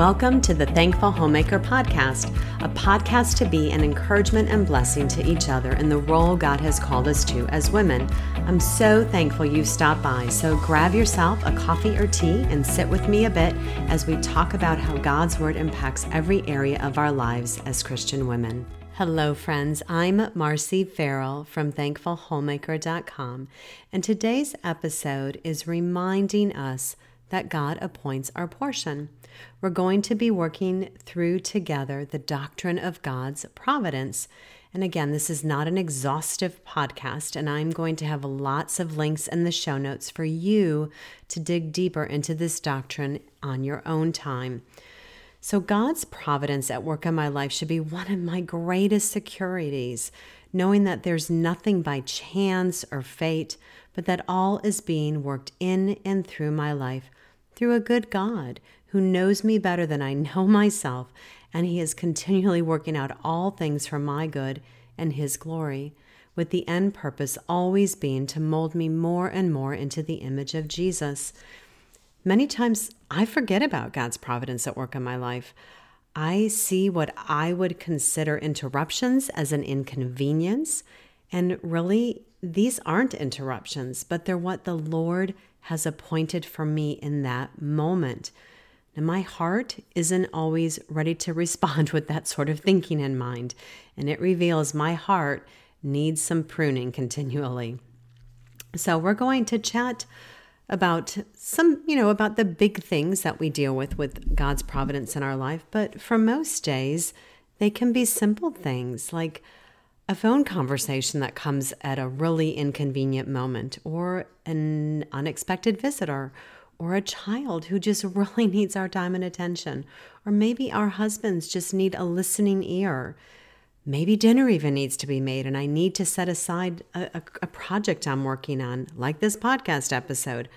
Welcome to the Thankful Homemaker Podcast, a podcast to be an encouragement and blessing to each other in the role God has called us to as women. I'm so thankful you stopped by, so grab yourself a coffee or tea and sit with me a bit as we talk about how God's Word impacts every area of our lives as Christian women. Hello, friends. I'm Marci Ferrell from ThankfulHomemaker.com, and today's episode is reminding us that God appoints our portion. We're going to be working through together the doctrine of God's providence. And again, this is not an exhaustive podcast, and I'm going to have lots of links in the show notes for you to dig deeper into this doctrine on your own time. So, God's providence at work in my life should be one of my greatest securities, knowing that there's nothing by chance or fate, but that all is being worked in and through my life through a good God who knows me better than I know myself, and He is continually working out all things for my good and His glory, with the end purpose always being to mold me more and more into the image of Jesus. Many times I forget about God's providence at work in my life. I see what I would consider interruptions as an inconvenience, and really, these aren't interruptions, but they're what the Lord has appointed for me in that moment. Now, my heart isn't always ready to respond with that sort of thinking in mind, and it reveals my heart needs some pruning continually. So, we're going to chat about some, you know, about the big things that we deal with with God's providence in our life. But for most days, they can be simple things like a phone conversation that comes at a really inconvenient moment, or an unexpected visitor, or a child who just really needs our time and attention, or maybe our husbands just need a listening ear. Maybe dinner even needs to be made, and I need to set aside a, a, a project I'm working on, like this podcast episode.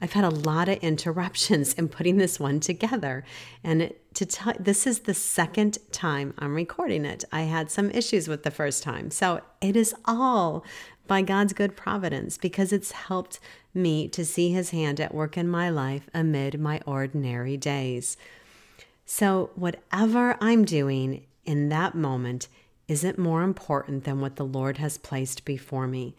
I've had a lot of interruptions in putting this one together. And to t- this is the second time I'm recording it. I had some issues with the first time. So it is all by God's good providence because it's helped me to see his hand at work in my life amid my ordinary days. So, whatever I'm doing in that moment isn't more important than what the Lord has placed before me.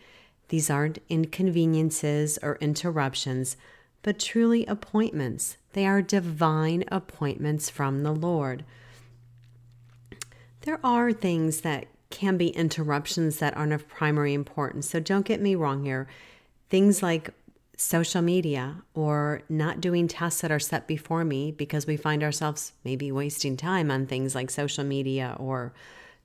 These aren't inconveniences or interruptions, but truly appointments. They are divine appointments from the Lord. There are things that can be interruptions that aren't of primary importance. So don't get me wrong here. Things like social media or not doing tasks that are set before me because we find ourselves maybe wasting time on things like social media or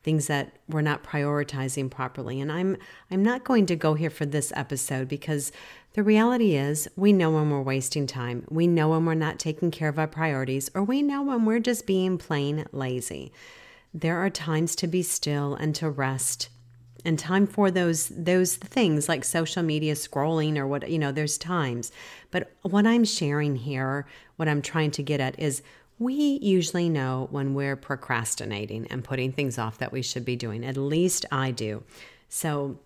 things that we're not prioritizing properly. And I'm I'm not going to go here for this episode because the reality is we know when we're wasting time. We know when we're not taking care of our priorities or we know when we're just being plain lazy. There are times to be still and to rest and time for those those things like social media scrolling or what you know there's times but what i'm sharing here what i'm trying to get at is we usually know when we're procrastinating and putting things off that we should be doing. At least I do. So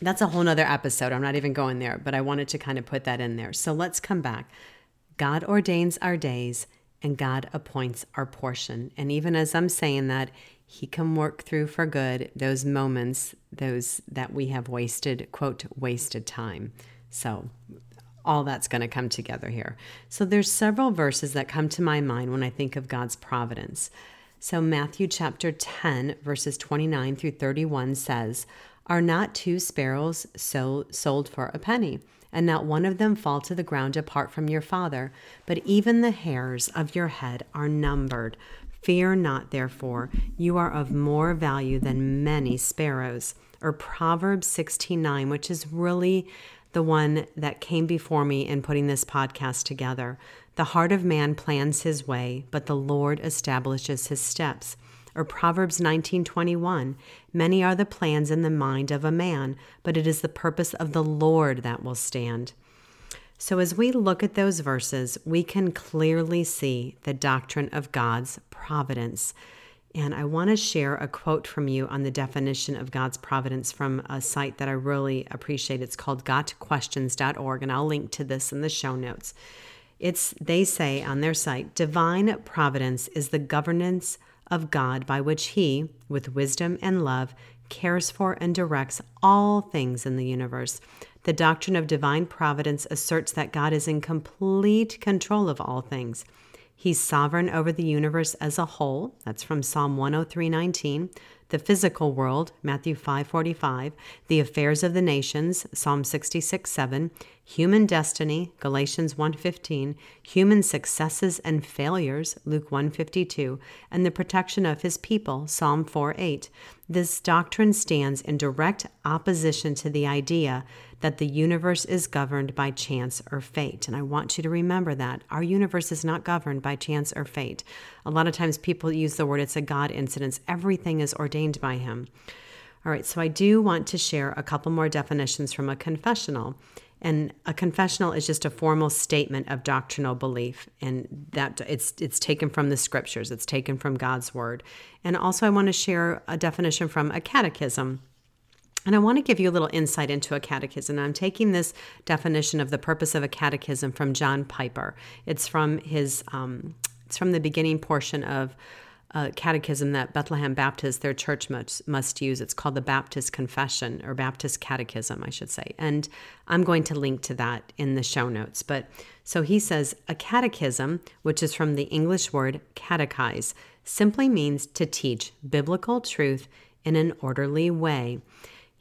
that's a whole nother episode. I'm not even going there, but I wanted to kind of put that in there. So let's come back. God ordains our days and God appoints our portion. And even as I'm saying that, He can work through for good those moments, those that we have wasted, quote, wasted time. So all that's going to come together here. So there's several verses that come to my mind when I think of God's providence. So Matthew chapter 10 verses 29 through 31 says, "Are not two sparrows so sold for a penny, and not one of them fall to the ground apart from your Father, but even the hairs of your head are numbered. Fear not, therefore, you are of more value than many sparrows." Or Proverbs 16:9, which is really the one that came before me in putting this podcast together. The heart of man plans his way, but the Lord establishes his steps. Or Proverbs 19:21, many are the plans in the mind of a man, but it is the purpose of the Lord that will stand. So as we look at those verses, we can clearly see the doctrine of God's providence. And I want to share a quote from you on the definition of God's providence from a site that I really appreciate. It's called gotquestions.org, and I'll link to this in the show notes. It's they say on their site, divine providence is the governance of God by which he, with wisdom and love, cares for and directs all things in the universe. The doctrine of divine providence asserts that God is in complete control of all things. He's sovereign over the universe as a whole. That's from Psalm 103:19 the physical world, Matthew 5:45, the affairs of the nations, Psalm 66 7, human destiny, Galatians 1:15, human successes and failures, Luke 1:52, and the protection of his people, Psalm 4:8. This doctrine stands in direct opposition to the idea that the universe is governed by chance or fate. And I want you to remember that. Our universe is not governed by chance or fate. A lot of times people use the word it's a God incidence. Everything is ordained by Him. All right, so I do want to share a couple more definitions from a confessional. And a confessional is just a formal statement of doctrinal belief, and that it's it's taken from the scriptures, it's taken from God's word. And also, I want to share a definition from a catechism and I want to give you a little insight into a catechism. I'm taking this definition of the purpose of a catechism from John Piper. It's from his, um, it's from the beginning portion of a catechism that Bethlehem Baptist, their church must, must use. It's called the Baptist Confession or Baptist Catechism, I should say. And I'm going to link to that in the show notes. But so he says a catechism, which is from the English word catechize, simply means to teach biblical truth in an orderly way.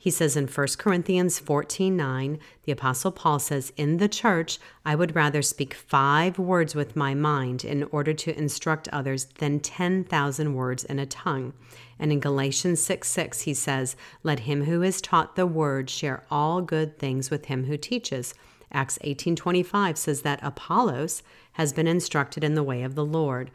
He says in 1 Corinthians 14 9, the Apostle Paul says, In the church, I would rather speak five words with my mind in order to instruct others than 10,000 words in a tongue. And in Galatians 6 6, he says, Let him who is taught the word share all good things with him who teaches. Acts 18:25 says that Apollos has been instructed in the way of the Lord.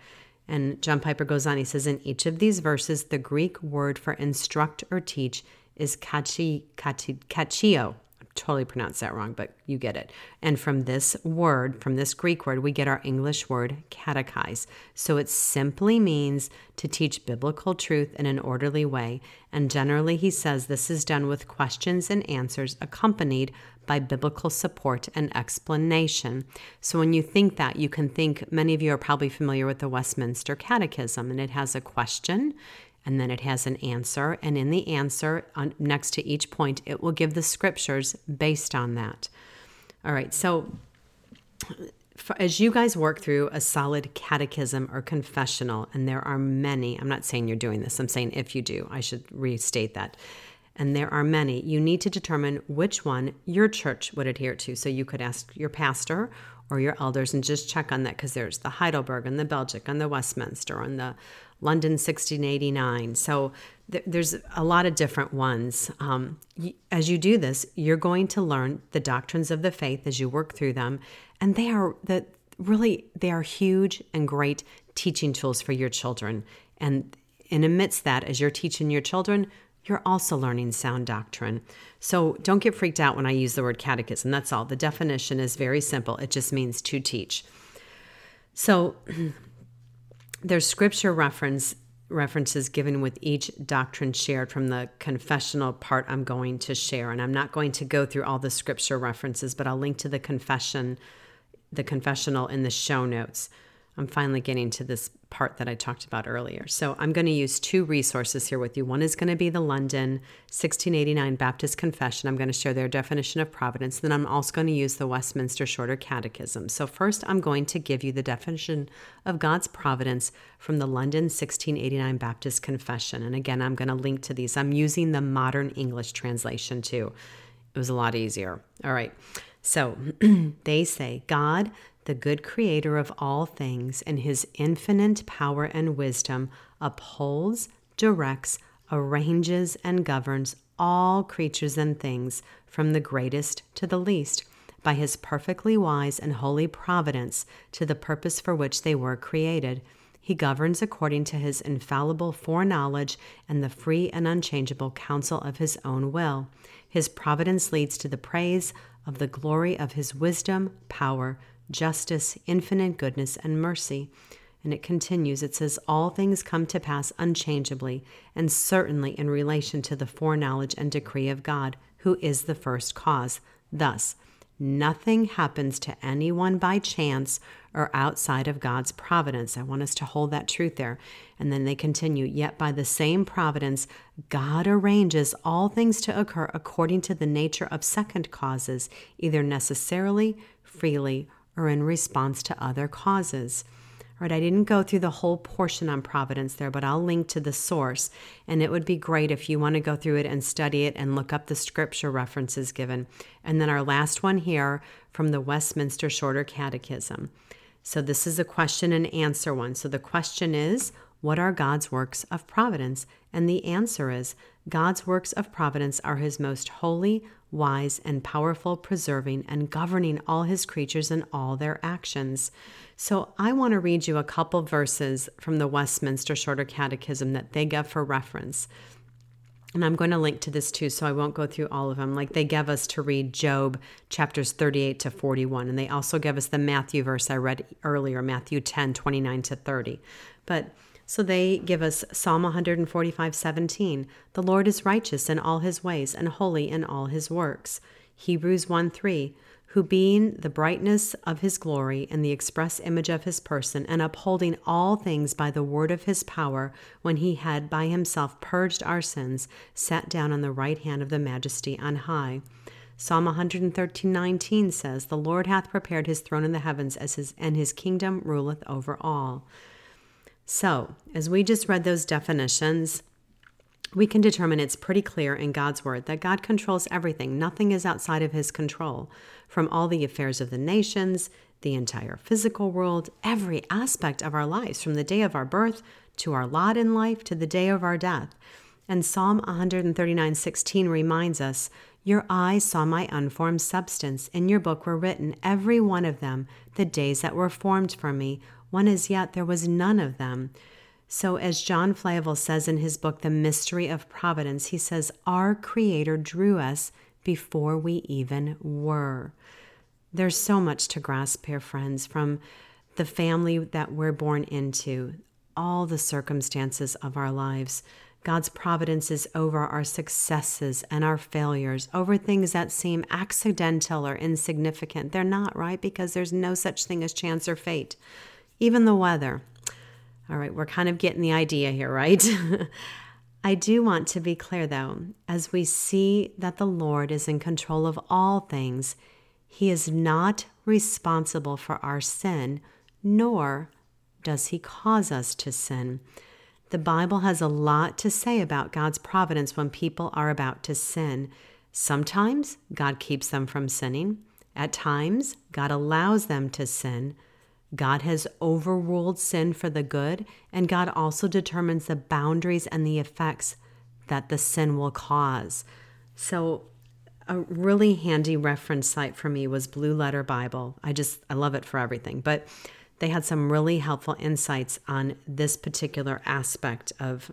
And John Piper goes on, he says, in each of these verses, the Greek word for instruct or teach is kachi, kachi, kachio. I totally pronounced that wrong, but you get it. And from this word, from this Greek word, we get our English word catechize. So it simply means to teach biblical truth in an orderly way. And generally, he says this is done with questions and answers accompanied by biblical support and explanation. So when you think that, you can think many of you are probably familiar with the Westminster Catechism, and it has a question and then it has an answer. And in the answer, on, next to each point, it will give the scriptures based on that. All right, so for, as you guys work through a solid catechism or confessional, and there are many, I'm not saying you're doing this, I'm saying if you do, I should restate that. And there are many, you need to determine which one your church would adhere to. So you could ask your pastor or your elders and just check on that because there's the Heidelberg and the Belgic and the Westminster and the London 1689. So th- there's a lot of different ones. Um, as you do this, you're going to learn the doctrines of the faith as you work through them, and they are the really they are huge and great teaching tools for your children. And and amidst that, as you're teaching your children, you're also learning sound doctrine. So don't get freaked out when I use the word catechism. That's all. The definition is very simple. It just means to teach. So there's scripture reference references given with each doctrine shared from the confessional part I'm going to share and I'm not going to go through all the scripture references but I'll link to the confession the confessional in the show notes. I'm finally getting to this part that I talked about earlier. So I'm going to use two resources here with you. One is going to be the London 1689 Baptist Confession. I'm going to share their definition of providence. Then I'm also going to use the Westminster Shorter Catechism. So first, I'm going to give you the definition of God's providence from the London 1689 Baptist Confession. And again, I'm going to link to these. I'm using the modern English translation too. It was a lot easier. All right. So they say, God, the good creator of all things, in his infinite power and wisdom, upholds, directs, arranges, and governs all creatures and things, from the greatest to the least, by his perfectly wise and holy providence to the purpose for which they were created. He governs according to his infallible foreknowledge and the free and unchangeable counsel of his own will. His providence leads to the praise of the glory of his wisdom, power, justice, infinite goodness, and mercy. And it continues, it says, All things come to pass unchangeably and certainly in relation to the foreknowledge and decree of God, who is the first cause. Thus, Nothing happens to anyone by chance or outside of God's providence. I want us to hold that truth there. And then they continue, yet by the same providence, God arranges all things to occur according to the nature of second causes, either necessarily, freely, or in response to other causes. All right, I didn't go through the whole portion on providence there, but I'll link to the source. And it would be great if you want to go through it and study it and look up the scripture references given. And then our last one here from the Westminster Shorter Catechism. So this is a question and answer one. So the question is, what are God's works of providence? And the answer is God's works of providence are his most holy, wise, and powerful, preserving and governing all his creatures and all their actions. So I want to read you a couple verses from the Westminster Shorter Catechism that they give for reference. And I'm going to link to this too, so I won't go through all of them. Like they give us to read Job chapters 38 to 41. And they also give us the Matthew verse I read earlier, Matthew 10, 29 to 30. But so they give us Psalm 145, 17. The Lord is righteous in all his ways and holy in all his works. Hebrews 1, 3 who being the brightness of his glory and the express image of his person, and upholding all things by the word of his power, when he had by himself purged our sins, sat down on the right hand of the majesty on high. Psalm 113:19 says, "The Lord hath prepared his throne in the heavens as his and his kingdom ruleth over all." So, as we just read those definitions, we can determine it's pretty clear in God's word that God controls everything. Nothing is outside of his control. From all the affairs of the nations, the entire physical world, every aspect of our lives, from the day of our birth to our lot in life to the day of our death. And Psalm 139:16 reminds us, "Your eyes saw my unformed substance; in your book were written every one of them, the days that were formed for me, when as yet there was none of them." So, as John Flavel says in his book, The Mystery of Providence, he says, Our Creator drew us before we even were. There's so much to grasp here, friends, from the family that we're born into, all the circumstances of our lives. God's providence is over our successes and our failures, over things that seem accidental or insignificant. They're not, right? Because there's no such thing as chance or fate. Even the weather, all right, we're kind of getting the idea here, right? I do want to be clear though, as we see that the Lord is in control of all things, He is not responsible for our sin, nor does He cause us to sin. The Bible has a lot to say about God's providence when people are about to sin. Sometimes God keeps them from sinning. At times, God allows them to sin. God has overruled sin for the good, and God also determines the boundaries and the effects that the sin will cause. So, a really handy reference site for me was Blue Letter Bible. I just, I love it for everything. But they had some really helpful insights on this particular aspect of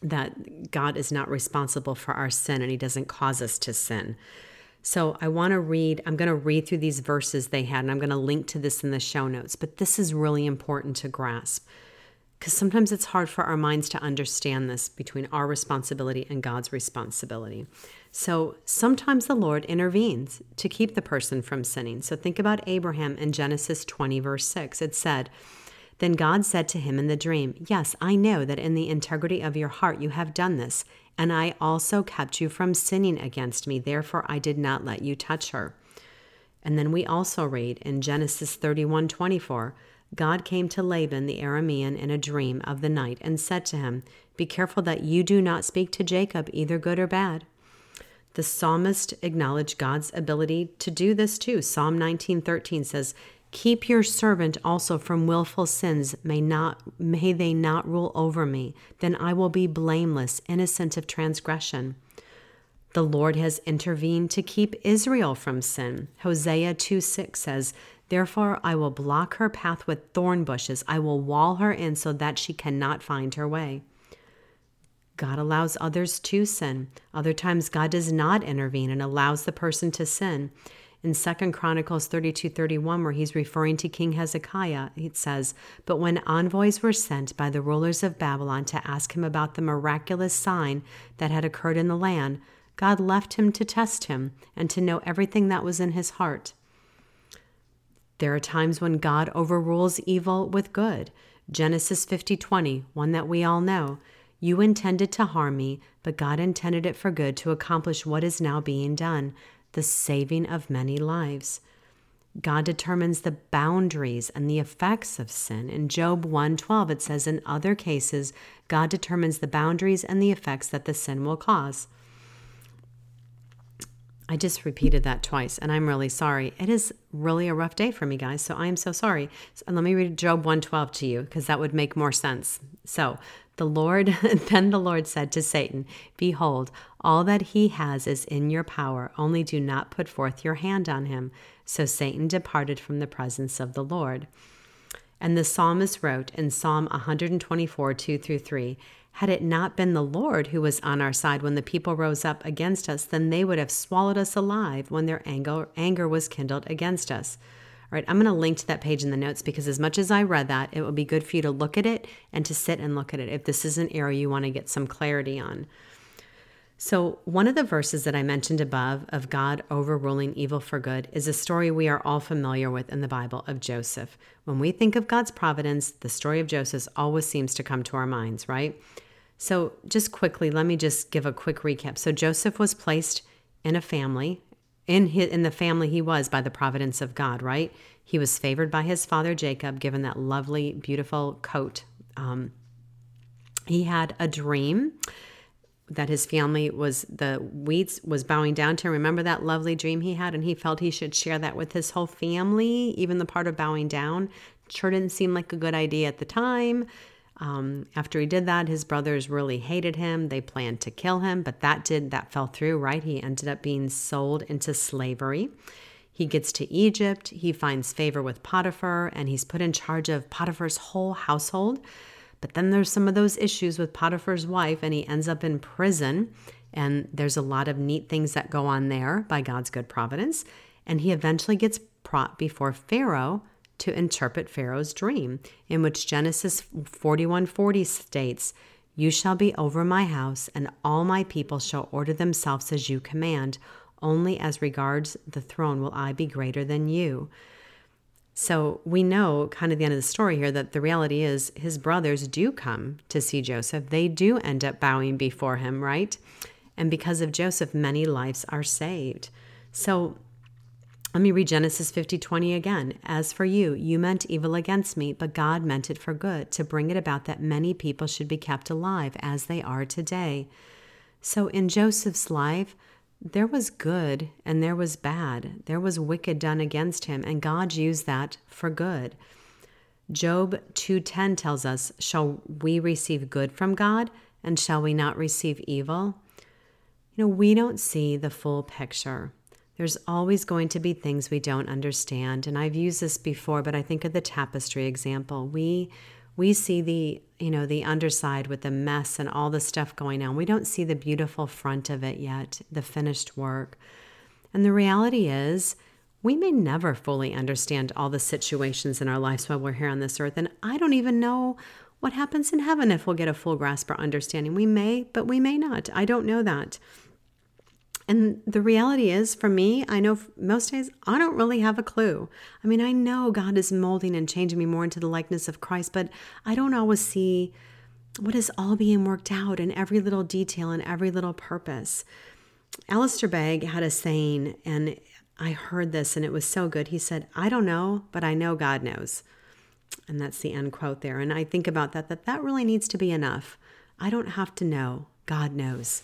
that God is not responsible for our sin and He doesn't cause us to sin. So I want to read, I'm going to read through these verses they had, and I'm going to link to this in the show notes. But this is really important to grasp because sometimes it's hard for our minds to understand this between our responsibility and God's responsibility. So sometimes the Lord intervenes to keep the person from sinning. So think about Abraham in Genesis 20, verse 6. It said, Then God said to him in the dream, Yes, I know that in the integrity of your heart you have done this and I also kept you from sinning against me. Therefore, I did not let you touch her. And then we also read in Genesis 31 24, God came to Laban the Aramean in a dream of the night and said to him, Be careful that you do not speak to Jacob, either good or bad. The psalmist acknowledged God's ability to do this too. Psalm 19:13 says, Keep your servant also from wilful sins, may not may they not rule over me, then I will be blameless, innocent of transgression. The Lord has intervened to keep Israel from sin. Hosea 2 6 says, Therefore I will block her path with thorn bushes, I will wall her in so that she cannot find her way. God allows others to sin. Other times, God does not intervene and allows the person to sin in Second Chronicles 32 31, where he's referring to King Hezekiah, it says, But when envoys were sent by the rulers of Babylon to ask him about the miraculous sign that had occurred in the land, God left him to test him and to know everything that was in his heart. There are times when God overrules evil with good. Genesis 50:20, one that we all know. You intended to harm me, but God intended it for good to accomplish what is now being done, the saving of many lives. God determines the boundaries and the effects of sin. In Job 1:12 it says in other cases God determines the boundaries and the effects that the sin will cause. I just repeated that twice and I'm really sorry. It is really a rough day for me guys, so I am so sorry. So let me read Job 1:12 to you because that would make more sense. So, the Lord, then the Lord said to Satan, Behold, all that he has is in your power, only do not put forth your hand on him. So Satan departed from the presence of the Lord. And the psalmist wrote in Psalm 124, 2 through 3 Had it not been the Lord who was on our side when the people rose up against us, then they would have swallowed us alive when their anger, anger was kindled against us. All right, I'm going to link to that page in the notes because as much as I read that, it will be good for you to look at it and to sit and look at it if this is an area you want to get some clarity on. So, one of the verses that I mentioned above of God overruling evil for good is a story we are all familiar with in the Bible of Joseph. When we think of God's providence, the story of Joseph always seems to come to our minds, right? So, just quickly, let me just give a quick recap. So, Joseph was placed in a family, in his, in the family he was by the providence of God, right? He was favored by his father Jacob, given that lovely, beautiful coat. Um, he had a dream that his family was the weeds was bowing down to. Remember that lovely dream he had, and he felt he should share that with his whole family, even the part of bowing down. Sure didn't seem like a good idea at the time. Um, after he did that, his brothers really hated him. They planned to kill him, but that did that fell through, right? He ended up being sold into slavery. He gets to Egypt. He finds favor with Potiphar, and he's put in charge of Potiphar's whole household. But then there's some of those issues with Potiphar's wife, and he ends up in prison. And there's a lot of neat things that go on there by God's good providence. And he eventually gets brought before Pharaoh to interpret Pharaoh's dream, in which Genesis 41:40 states, "You shall be over my house, and all my people shall order themselves as you command. Only as regards the throne will I be greater than you." So we know, kind of the end of the story here, that the reality is his brothers do come to see Joseph. They do end up bowing before him, right? And because of Joseph, many lives are saved. So let me read Genesis 50 20 again. As for you, you meant evil against me, but God meant it for good, to bring it about that many people should be kept alive as they are today. So in Joseph's life, there was good and there was bad. There was wicked done against him, and God used that for good. Job 2:10 tells us, "Shall we receive good from God, and shall we not receive evil?" You know, we don't see the full picture. There's always going to be things we don't understand. And I've used this before, but I think of the tapestry example. We we see the, you know, the underside with the mess and all the stuff going on. We don't see the beautiful front of it yet, the finished work. And the reality is, we may never fully understand all the situations in our lives while we're here on this earth. And I don't even know what happens in heaven if we'll get a full grasp or understanding. We may, but we may not. I don't know that. And the reality is, for me, I know most days I don't really have a clue. I mean, I know God is molding and changing me more into the likeness of Christ, but I don't always see what is all being worked out in every little detail and every little purpose. Alistair Begg had a saying, and I heard this and it was so good. He said, I don't know, but I know God knows. And that's the end quote there. And I think about that, that that really needs to be enough. I don't have to know, God knows.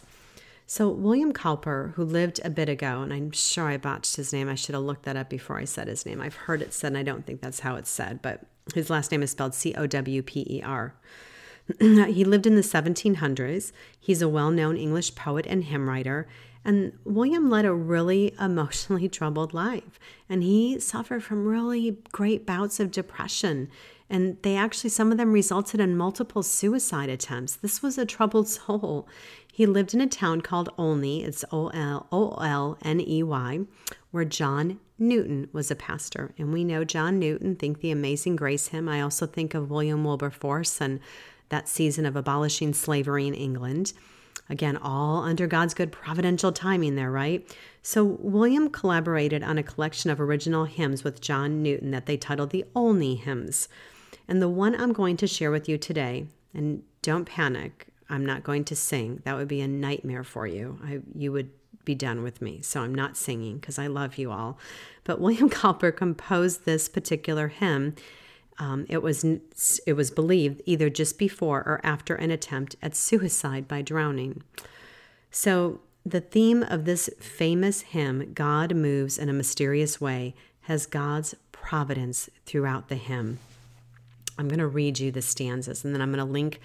So, William Cowper, who lived a bit ago, and I'm sure I botched his name. I should have looked that up before I said his name. I've heard it said, and I don't think that's how it's said, but his last name is spelled C O W P E R. he lived in the 1700s. He's a well known English poet and hymn writer. And William led a really emotionally troubled life. And he suffered from really great bouts of depression. And they actually, some of them resulted in multiple suicide attempts. This was a troubled soul. He lived in a town called Olney, it's O L O L N E Y, where John Newton was a pastor. And we know John Newton, think the Amazing Grace hymn. I also think of William Wilberforce and that season of abolishing slavery in England. Again, all under God's good providential timing there, right? So, William collaborated on a collection of original hymns with John Newton that they titled the Olney Hymns. And the one I'm going to share with you today, and don't panic, I'm not going to sing. That would be a nightmare for you. I, you would be done with me. So I'm not singing because I love you all. But William Cowper composed this particular hymn. Um, it was it was believed either just before or after an attempt at suicide by drowning. So the theme of this famous hymn, "God moves in a mysterious way," has God's providence throughout the hymn. I'm going to read you the stanzas, and then I'm going to link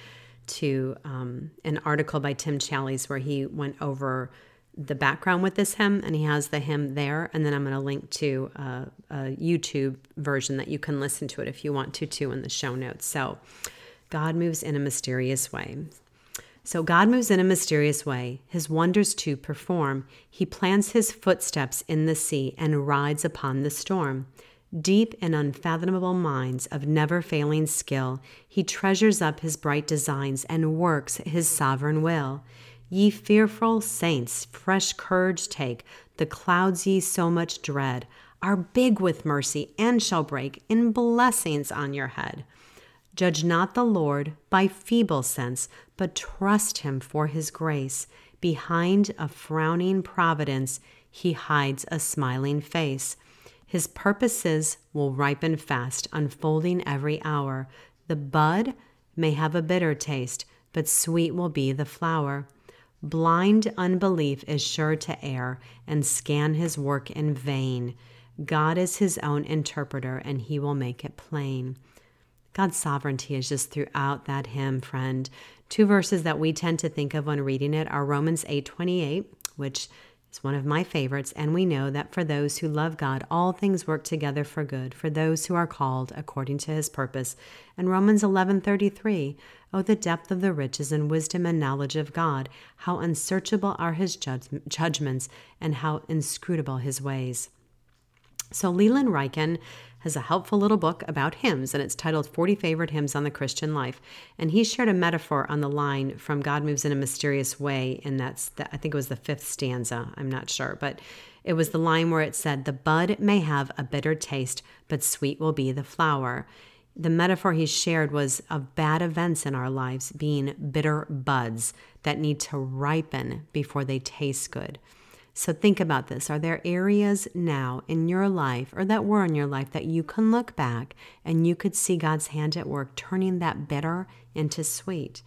to um, an article by Tim Challies where he went over the background with this hymn and he has the hymn there and then i'm going to link to a, a, youtube version that you can listen to it if you want to too in the show notes. So god moves in a mysterious way. So god moves in a mysterious way. His wonders to perform. He plants his footsteps in the sea and rides upon the storm Deep and unfathomable minds of never failing skill, he treasures up his bright designs and works his sovereign will. Ye fearful saints, fresh courage take, the clouds ye so much dread are big with mercy and shall break in blessings on your head. Judge not the Lord by feeble sense, but trust him for his grace. Behind a frowning providence, he hides a smiling face. His purposes will ripen fast, unfolding every hour. The bud may have a bitter taste, but sweet will be the flower. Blind unbelief is sure to err and scan his work in vain. God is his own interpreter, and he will make it plain. God's sovereignty is just throughout that hymn, friend. Two verses that we tend to think of when reading it are Romans 8:28, which is one of my favorites, and we know that for those who love God, all things work together for good, for those who are called according to his purpose. And Romans 11:33, oh the depth of the riches and wisdom and knowledge of God, how unsearchable are his judgments and how inscrutable his ways. So Leland Ryken has a helpful little book about hymns, and it's titled 40 Favorite Hymns on the Christian Life. And he shared a metaphor on the line from God Moves in a Mysterious Way, and that's, the, I think it was the fifth stanza, I'm not sure, but it was the line where it said, The bud may have a bitter taste, but sweet will be the flower. The metaphor he shared was of bad events in our lives being bitter buds that need to ripen before they taste good. So think about this. Are there areas now in your life or that were in your life that you can look back and you could see God's hand at work turning that bitter into sweet?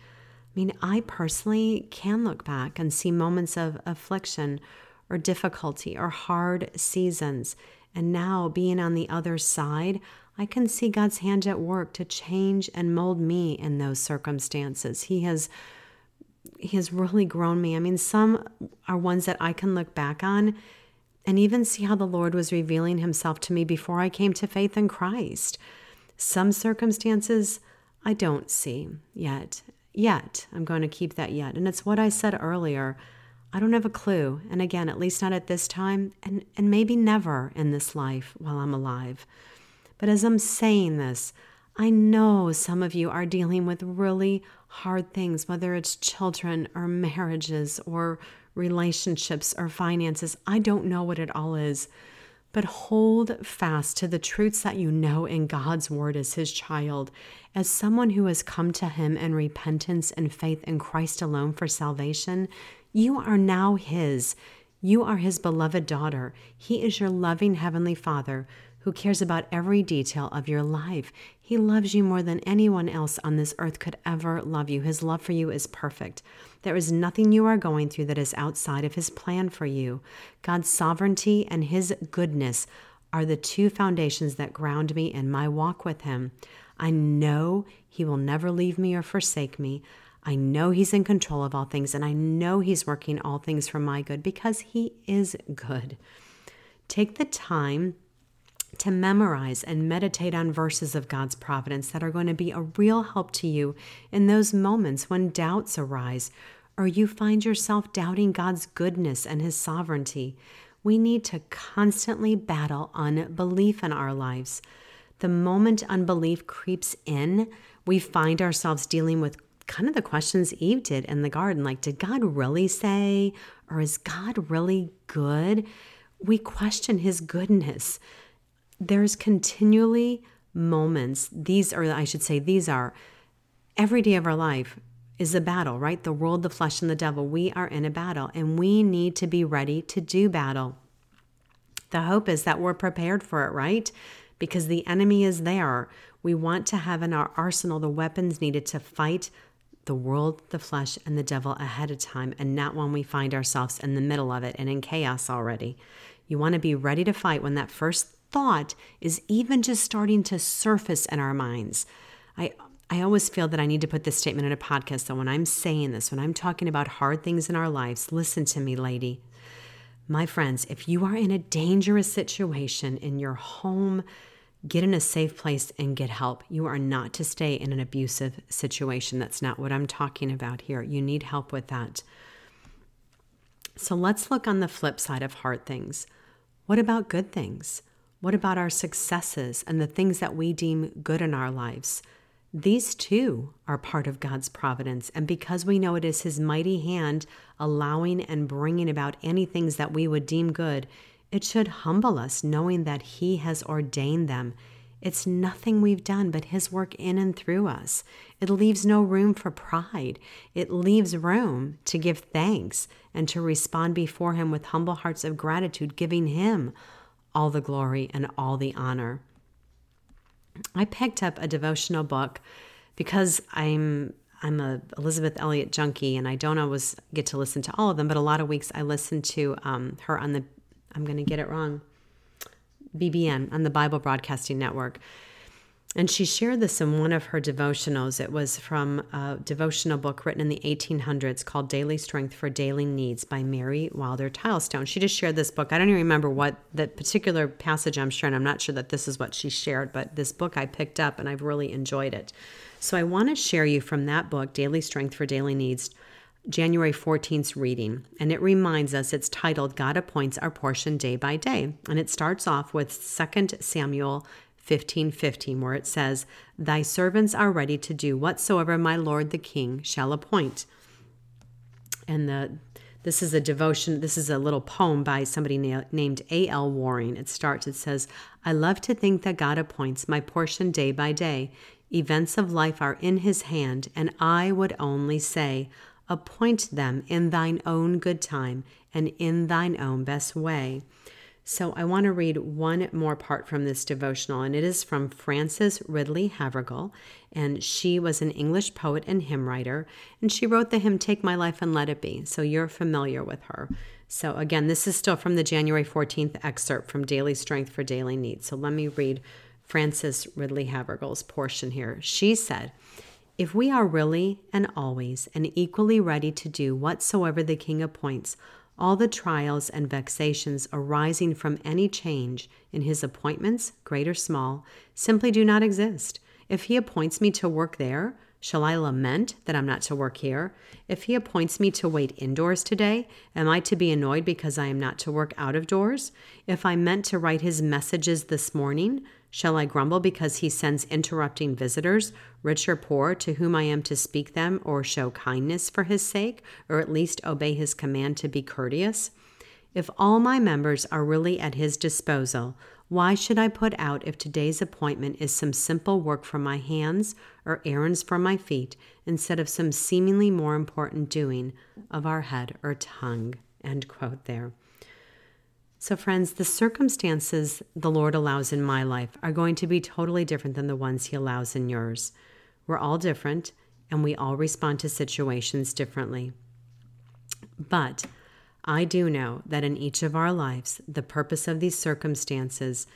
I mean, I personally can look back and see moments of affliction or difficulty or hard seasons. And now, being on the other side, I can see God's hand at work to change and mold me in those circumstances. He has has really grown me. I mean, some are ones that I can look back on and even see how the Lord was revealing himself to me before I came to faith in Christ. Some circumstances I don't see yet. Yet. I'm going to keep that yet. And it's what I said earlier. I don't have a clue. And again, at least not at this time, and, and maybe never in this life while I'm alive. But as I'm saying this, I know some of you are dealing with really hard things, whether it's children or marriages or relationships or finances. I don't know what it all is, but hold fast to the truths that you know in God's word as his child. As someone who has come to him in repentance and faith in Christ alone for salvation, you are now his. You are his beloved daughter. He is your loving heavenly father who cares about every detail of your life. He loves you more than anyone else on this earth could ever love you. His love for you is perfect. There is nothing you are going through that is outside of His plan for you. God's sovereignty and His goodness are the two foundations that ground me in my walk with Him. I know He will never leave me or forsake me. I know He's in control of all things, and I know He's working all things for my good because He is good. Take the time to memorize and meditate on verses of God's providence that are going to be a real help to you in those moments when doubts arise or you find yourself doubting God's goodness and His sovereignty. We need to constantly battle unbelief in our lives. The moment unbelief creeps in, we find ourselves dealing with kind of the questions Eve did in the garden like, did God really say, or is God really good? We question his goodness. There's continually moments, these are, I should say, these are every day of our life is a battle, right? The world, the flesh, and the devil. We are in a battle and we need to be ready to do battle. The hope is that we're prepared for it, right? Because the enemy is there. We want to have in our arsenal the weapons needed to fight the world, the flesh, and the devil ahead of time, and not when we find ourselves in the middle of it and in chaos already. You want to be ready to fight when that first thought is even just starting to surface in our minds. I I always feel that I need to put this statement in a podcast. So when I'm saying this, when I'm talking about hard things in our lives, listen to me, lady. My friends, if you are in a dangerous situation in your home, get in a safe place and get help. You are not to stay in an abusive situation. That's not what I'm talking about here. You need help with that. So let's look on the flip side of hard things. What about good things? What about our successes and the things that we deem good in our lives? These too are part of God's providence. And because we know it is His mighty hand allowing and bringing about any things that we would deem good, it should humble us knowing that He has ordained them. It's nothing we've done but His work in and through us. It leaves no room for pride. It leaves room to give thanks and to respond before Him with humble hearts of gratitude, giving Him all the glory and all the honor. I picked up a devotional book because I'm I'm a Elisabeth Elliot junkie and I don't always get to listen to all of them, but a lot of weeks I listen to um, her on the I'm going to get it wrong BBN on the Bible Broadcasting Network. And she shared this in one of her devotionals. It was from a devotional book written in the 1800s called Daily Strength for Daily Needs by Mary Wilder Tileston. She just shared this book. I don't even remember what the particular passage I'm sharing. I'm not sure that this is what she shared, but this book I picked up and I've really enjoyed it. So I want to share you from that book, Daily Strength for Daily Needs, January 14th reading. And it reminds us, it's titled God Appoints Our Portion Day by Day. And it starts off with 2 Samuel 15 15, where it says, Thy servants are ready to do whatsoever my lord the king shall appoint. And the this is a devotion, this is a little poem by somebody na- named A.L. Waring. It starts, it says, I love to think that God appoints my portion day by day. Events of life are in his hand, and I would only say, Appoint them in thine own good time and in thine own best way. So I want to read one more part from this devotional, and it is from Frances Ridley Havergal. And she was an English poet and hymn writer, and she wrote the hymn Take My Life and Let It Be. So you're familiar with her. So again, this is still from the January 14th excerpt from Daily Strength for Daily Needs. So let me read Frances Ridley Havergal's portion here. She said, If we are really and always and equally ready to do whatsoever the King appoints, all the trials and vexations arising from any change in his appointments, great or small, simply do not exist. If he appoints me to work there, shall I lament that I'm not to work here? If he appoints me to wait indoors today, am I to be annoyed because I am not to work out of doors? If I meant to write his messages this morning, Shall I grumble because he sends interrupting visitors, rich or poor, to whom I am to speak them, or show kindness for his sake, or at least obey his command to be courteous? If all my members are really at his disposal, why should I put out if today's appointment is some simple work for my hands or errands for my feet, instead of some seemingly more important doing of our head or tongue? End quote there. So, friends, the circumstances the Lord allows in my life are going to be totally different than the ones He allows in yours. We're all different and we all respond to situations differently. But I do know that in each of our lives, the purpose of these circumstances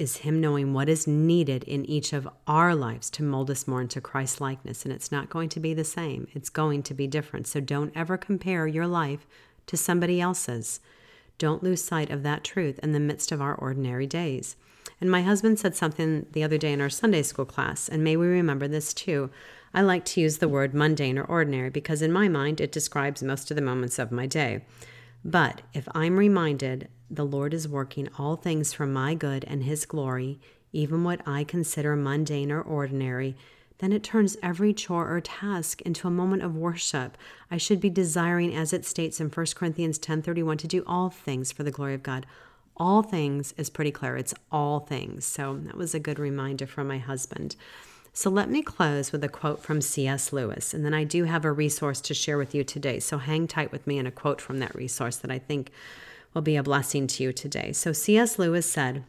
is Him knowing what is needed in each of our lives to mold us more into Christ likeness. And it's not going to be the same, it's going to be different. So don't ever compare your life to somebody else's. Don't lose sight of that truth in the midst of our ordinary days. And my husband said something the other day in our Sunday school class, and may we remember this too. I like to use the word mundane or ordinary because, in my mind, it describes most of the moments of my day. But if I'm reminded the Lord is working all things for my good and His glory, even what I consider mundane or ordinary, then it turns every chore or task into a moment of worship. I should be desiring, as it states in 1 Corinthians 10:31, to do all things for the glory of God. All things is pretty clear. It's all things. So that was a good reminder from my husband. So let me close with a quote from C.S. Lewis, and then I do have a resource to share with you today. So hang tight with me and a quote from that resource that I think will be a blessing to you today. So C.S. Lewis said,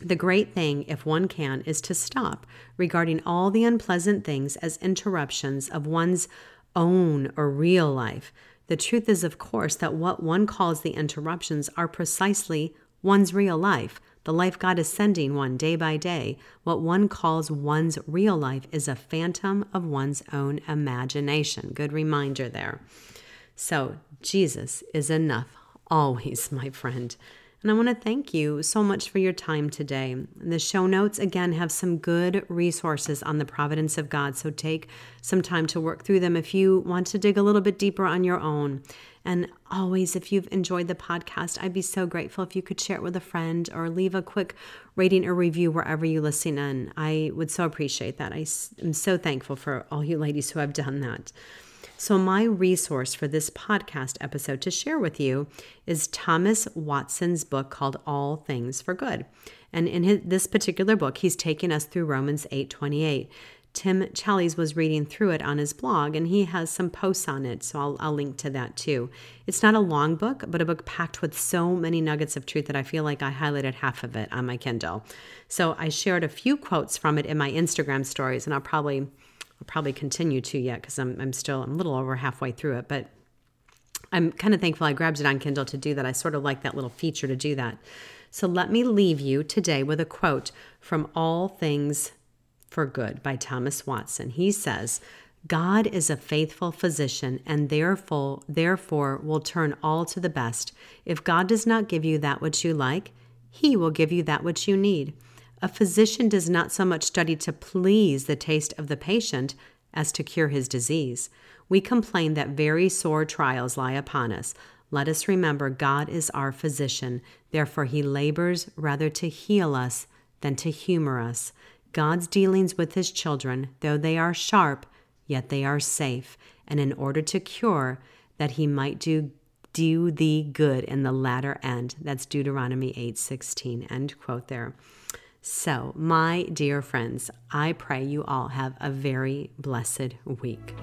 the great thing, if one can, is to stop regarding all the unpleasant things as interruptions of one's own or real life. The truth is, of course, that what one calls the interruptions are precisely one's real life. The life God is sending one day by day, what one calls one's real life, is a phantom of one's own imagination. Good reminder there. So, Jesus is enough, always, my friend. And I want to thank you so much for your time today. The show notes, again, have some good resources on the providence of God. So take some time to work through them if you want to dig a little bit deeper on your own. And always, if you've enjoyed the podcast, I'd be so grateful if you could share it with a friend or leave a quick rating or review wherever you listen in. I would so appreciate that. I am so thankful for all you ladies who have done that. So, my resource for this podcast episode to share with you is Thomas Watson's book called All Things for Good. And in his, this particular book, he's taken us through Romans 8 28. Tim Challies was reading through it on his blog, and he has some posts on it, so I'll, I'll, link to that too. It's not a long book, but a book packed with so many nuggets of truth that I feel like I highlighted half of it on my Kindle. So I shared a few quotes from it in my Instagram stories, and I'll probably I'll probably continue to yet because I'm, I'm still I'm a little over halfway through it, but I'm kind of thankful I grabbed it on Kindle to do that. I sort of like that little feature to do that. So let me leave you today with a quote from All Things for Good by Thomas Watson. He says, God is a faithful physician and therefore therefore will turn all to the best. If God does not give you that which you like, he will give you that which you need. A physician does not so much study to please the taste of the patient as to cure his disease. We complain that very sore trials lie upon us. Let us remember God is our physician, therefore, he labors rather to heal us than to humor us. God's dealings with his children, though they are sharp, yet they are safe, and in order to cure, that he might do do thee good in the latter end. That's Deuteronomy 8:16. End quote there. So, my dear friends, I pray you all have a very blessed week.